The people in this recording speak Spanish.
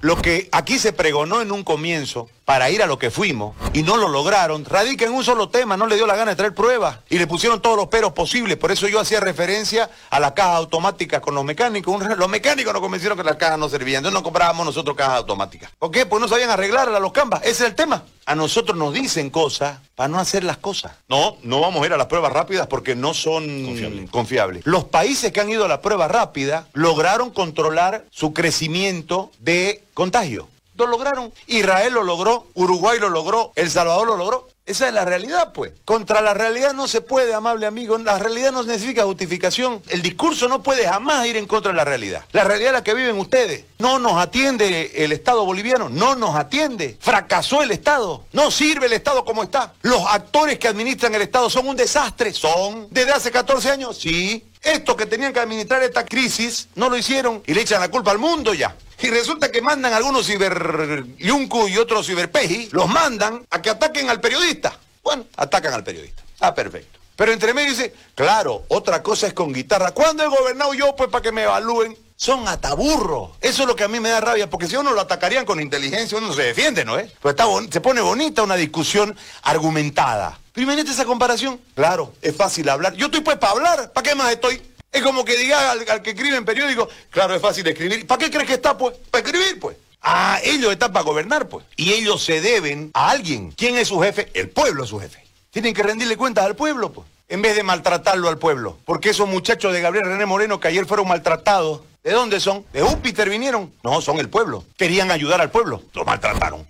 lo que aquí se pregonó en un comienzo para ir a lo que fuimos y no lo lograron, radica en un solo tema, no le dio la gana de traer pruebas y le pusieron todos los peros posibles. Por eso yo hacía referencia a la caja automática con los mecánicos. Los mecánicos nos convencieron que las cajas no servían, entonces no comprábamos nosotros cajas automáticas. ¿Por qué? Pues no sabían arreglarla los cambas. Ese es el tema. A nosotros nos dicen cosas para no hacer las cosas. No, no vamos a ir a las pruebas rápidas porque no son confiables. Los países que han ido a la prueba rápida lograron controlar su crecimiento de contagio. Lo lograron. Israel lo logró, Uruguay lo logró, El Salvador lo logró. Esa es la realidad, pues. Contra la realidad no se puede, amable amigo. La realidad no significa justificación. El discurso no puede jamás ir en contra de la realidad. La realidad es la que viven ustedes. No nos atiende el Estado boliviano, no nos atiende. Fracasó el Estado. No sirve el Estado como está. Los actores que administran el Estado son un desastre. Son. Desde hace 14 años, sí. Estos que tenían que administrar esta crisis no lo hicieron y le echan la culpa al mundo ya. Y resulta que mandan algunos ciberyuncu y otros ciberpeji, los mandan a que ataquen al periodista. Bueno, atacan al periodista. Ah, perfecto. Pero entre medio dice, claro, otra cosa es con guitarra. ¿Cuándo he gobernado yo pues para que me evalúen? Son ataburros. Eso es lo que a mí me da rabia, porque si uno lo atacarían con inteligencia, uno se defiende, ¿no es? Pero está bon- se pone bonita una discusión argumentada. Imagínate esa comparación. Claro, es fácil hablar. Yo estoy pues para hablar. ¿Para qué más estoy? Es como que diga al, que escribe en periódico, claro, es fácil escribir. ¿Para qué crees que está, pues? Para escribir, pues. Ah, ellos están para gobernar, pues. Y ellos se deben a alguien. ¿Quién es su jefe? El pueblo es su jefe. Tienen que rendirle cuentas al pueblo, pues. En vez de maltratarlo al pueblo. Porque esos muchachos de Gabriel René Moreno que ayer fueron maltratados, ¿de dónde son? ¿De Júpiter vinieron? No, son el pueblo. Querían ayudar al pueblo. Lo maltrataron.